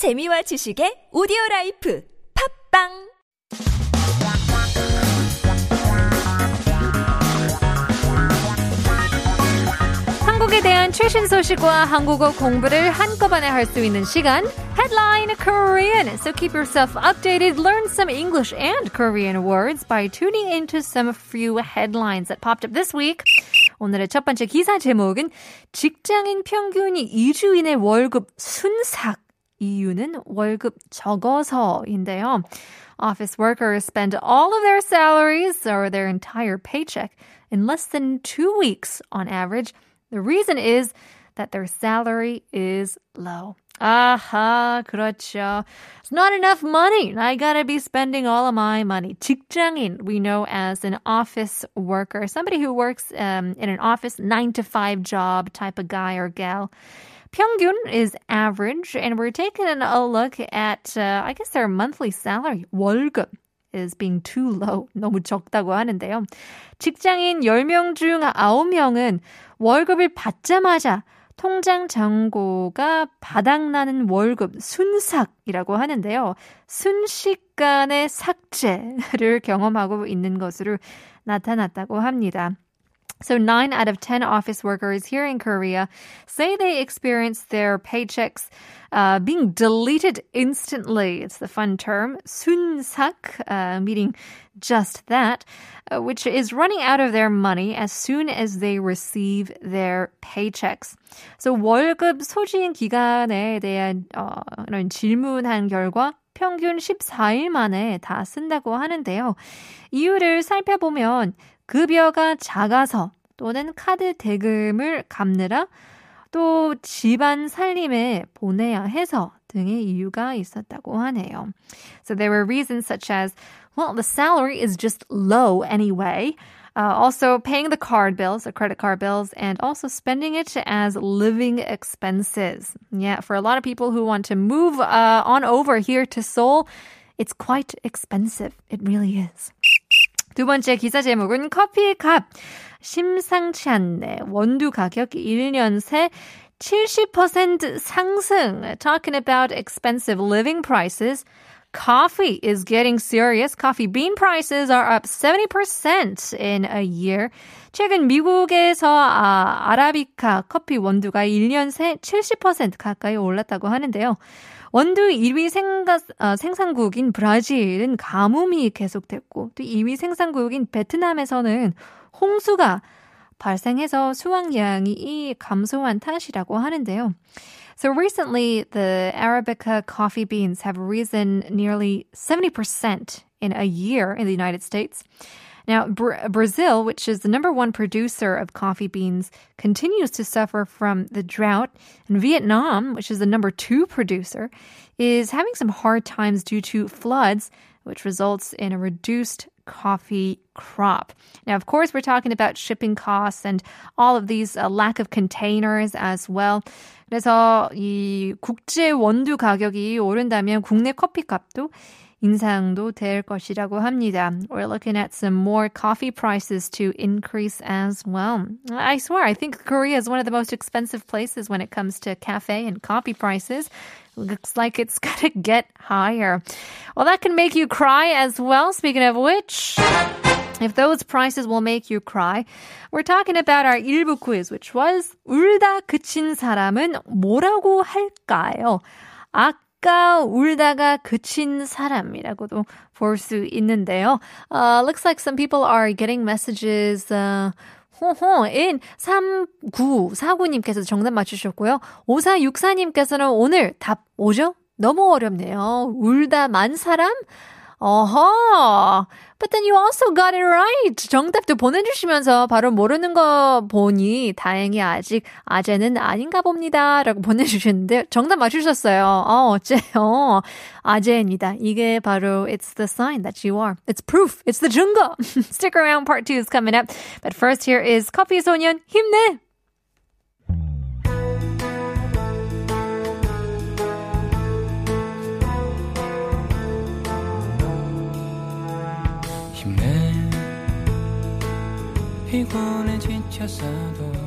재미와 지식의 오디오 라이프 팝빵 한국에 대한 최신 소식과 한국어 공부를 한꺼번에 할 수 있는 시간 Headline Korean. So keep yourself updated, learn some English and Korean words by tuning into some few headlines that popped up this week. 오늘의 첫 번째 기사 제목은 직장인 평균이 2주인의 월급 순삭. 이유는 월급 적어서인데요. Office workers spend all of their salaries or their entire paycheck in less than two weeks on average. The reason is that their salary is low. 아하, 그렇죠. It's not enough money. I gotta be spending all of my money. 직장인, we know as an office worker, somebody who works um, in an office, nine to five job type of guy or gal. 평균 is average, and we're taking a look at, uh, I guess, their monthly salary. 월급 is being too low. 너무 적다고 하는데요. 직장인 10명 중 9명은 월급을 받자마자 통장 잔고가 바닥나는 월급 순삭이라고 하는데요. 순식간의 삭제를 경험하고 있는 것으로 나타났다고 합니다. So, nine out of 10 office workers here in Korea say they experience their paychecks uh, being deleted instantly. It's the fun term, 순삭, uh, meaning just that, uh, which is running out of their money as soon as they receive their paychecks. So, 월급 소진 기간에 대한 어, 이런 질문한 결과 평균 14일 만에 다 쓴다고 하는데요. 이유를 살펴보면 급여가 작아서 또는 카드 대금을 갚느라 또 집안 살림에 보내야 해서 등의 이유가 있었다고 하네요. So there were reasons such as, well, the salary is just low anyway. Uh, also paying the card bills, the credit card bills, and also spending it as living expenses. Yeah, for a lot of people who want to move uh, on over here to Seoul, it's quite expensive. It really is. 두 번째 기사 제목은 커피의 값. 심상치 않네. 원두 가격 1년 새 70% 상승. Talking about expensive living prices. Coffee is getting serious. Coffee bean prices are up 70% in a year. 최근 미국에서 아, 아라비카 커피 원두가 1년 새 70% 가까이 올랐다고 하는데요. 원두 1위 생가, 어, 생산국인 브라질은 가뭄이 계속됐고 또 2위 생산국인 베트남에서는 홍수가 발생해서 수확량이 감소한 탓이라고 하는데요. So recently, the Arabica coffee beans have risen nearly 70% in a year in the United States. Now, Bra- Brazil, which is the number one producer of coffee beans, continues to suffer from the drought. And Vietnam, which is the number two producer, is having some hard times due to floods, which results in a reduced coffee crop. Now, of course, we're talking about shipping costs and all of these uh, lack of containers as well. 그래서 이 국제 원두 가격이 오른다면 국내 커피 값도 인상도 될 것이라고 합니다. We're looking at some more coffee prices to increase as well. I swear, I think Korea is one of the most expensive places when it comes to cafe and coffee prices. Looks like it's gonna get higher. Well, that can make you cry as well. Speaking of which, if those prices will make you cry, we're talking about our 일부 quiz, which was 울다 그친 사람은 뭐라고 할까요? 아까 울다가 그친 사람이라고도 볼 수 있는데요. Uh, looks like some people are getting messages. Uh, 호호인 3949님께서 정답 맞추셨고요. 5464님께서는 오늘 답 오죠? 너무 어렵네요. 울다 만 사람? 어허. But then you also got it right. 정답도 보내주시면서 바로 모르는 거 보니 다행히 아직 아재는 아닌가 봅니다. 라고 보내주셨는데 정답 맞추셨어요. 어, 어째요? 아재입니다. 이게 바로 it's the sign that you are. It's proof. It's the 증거. Stick around. Part 2 is coming up. But first here is 커피 소년 힘내. 피곤해 지쳤어도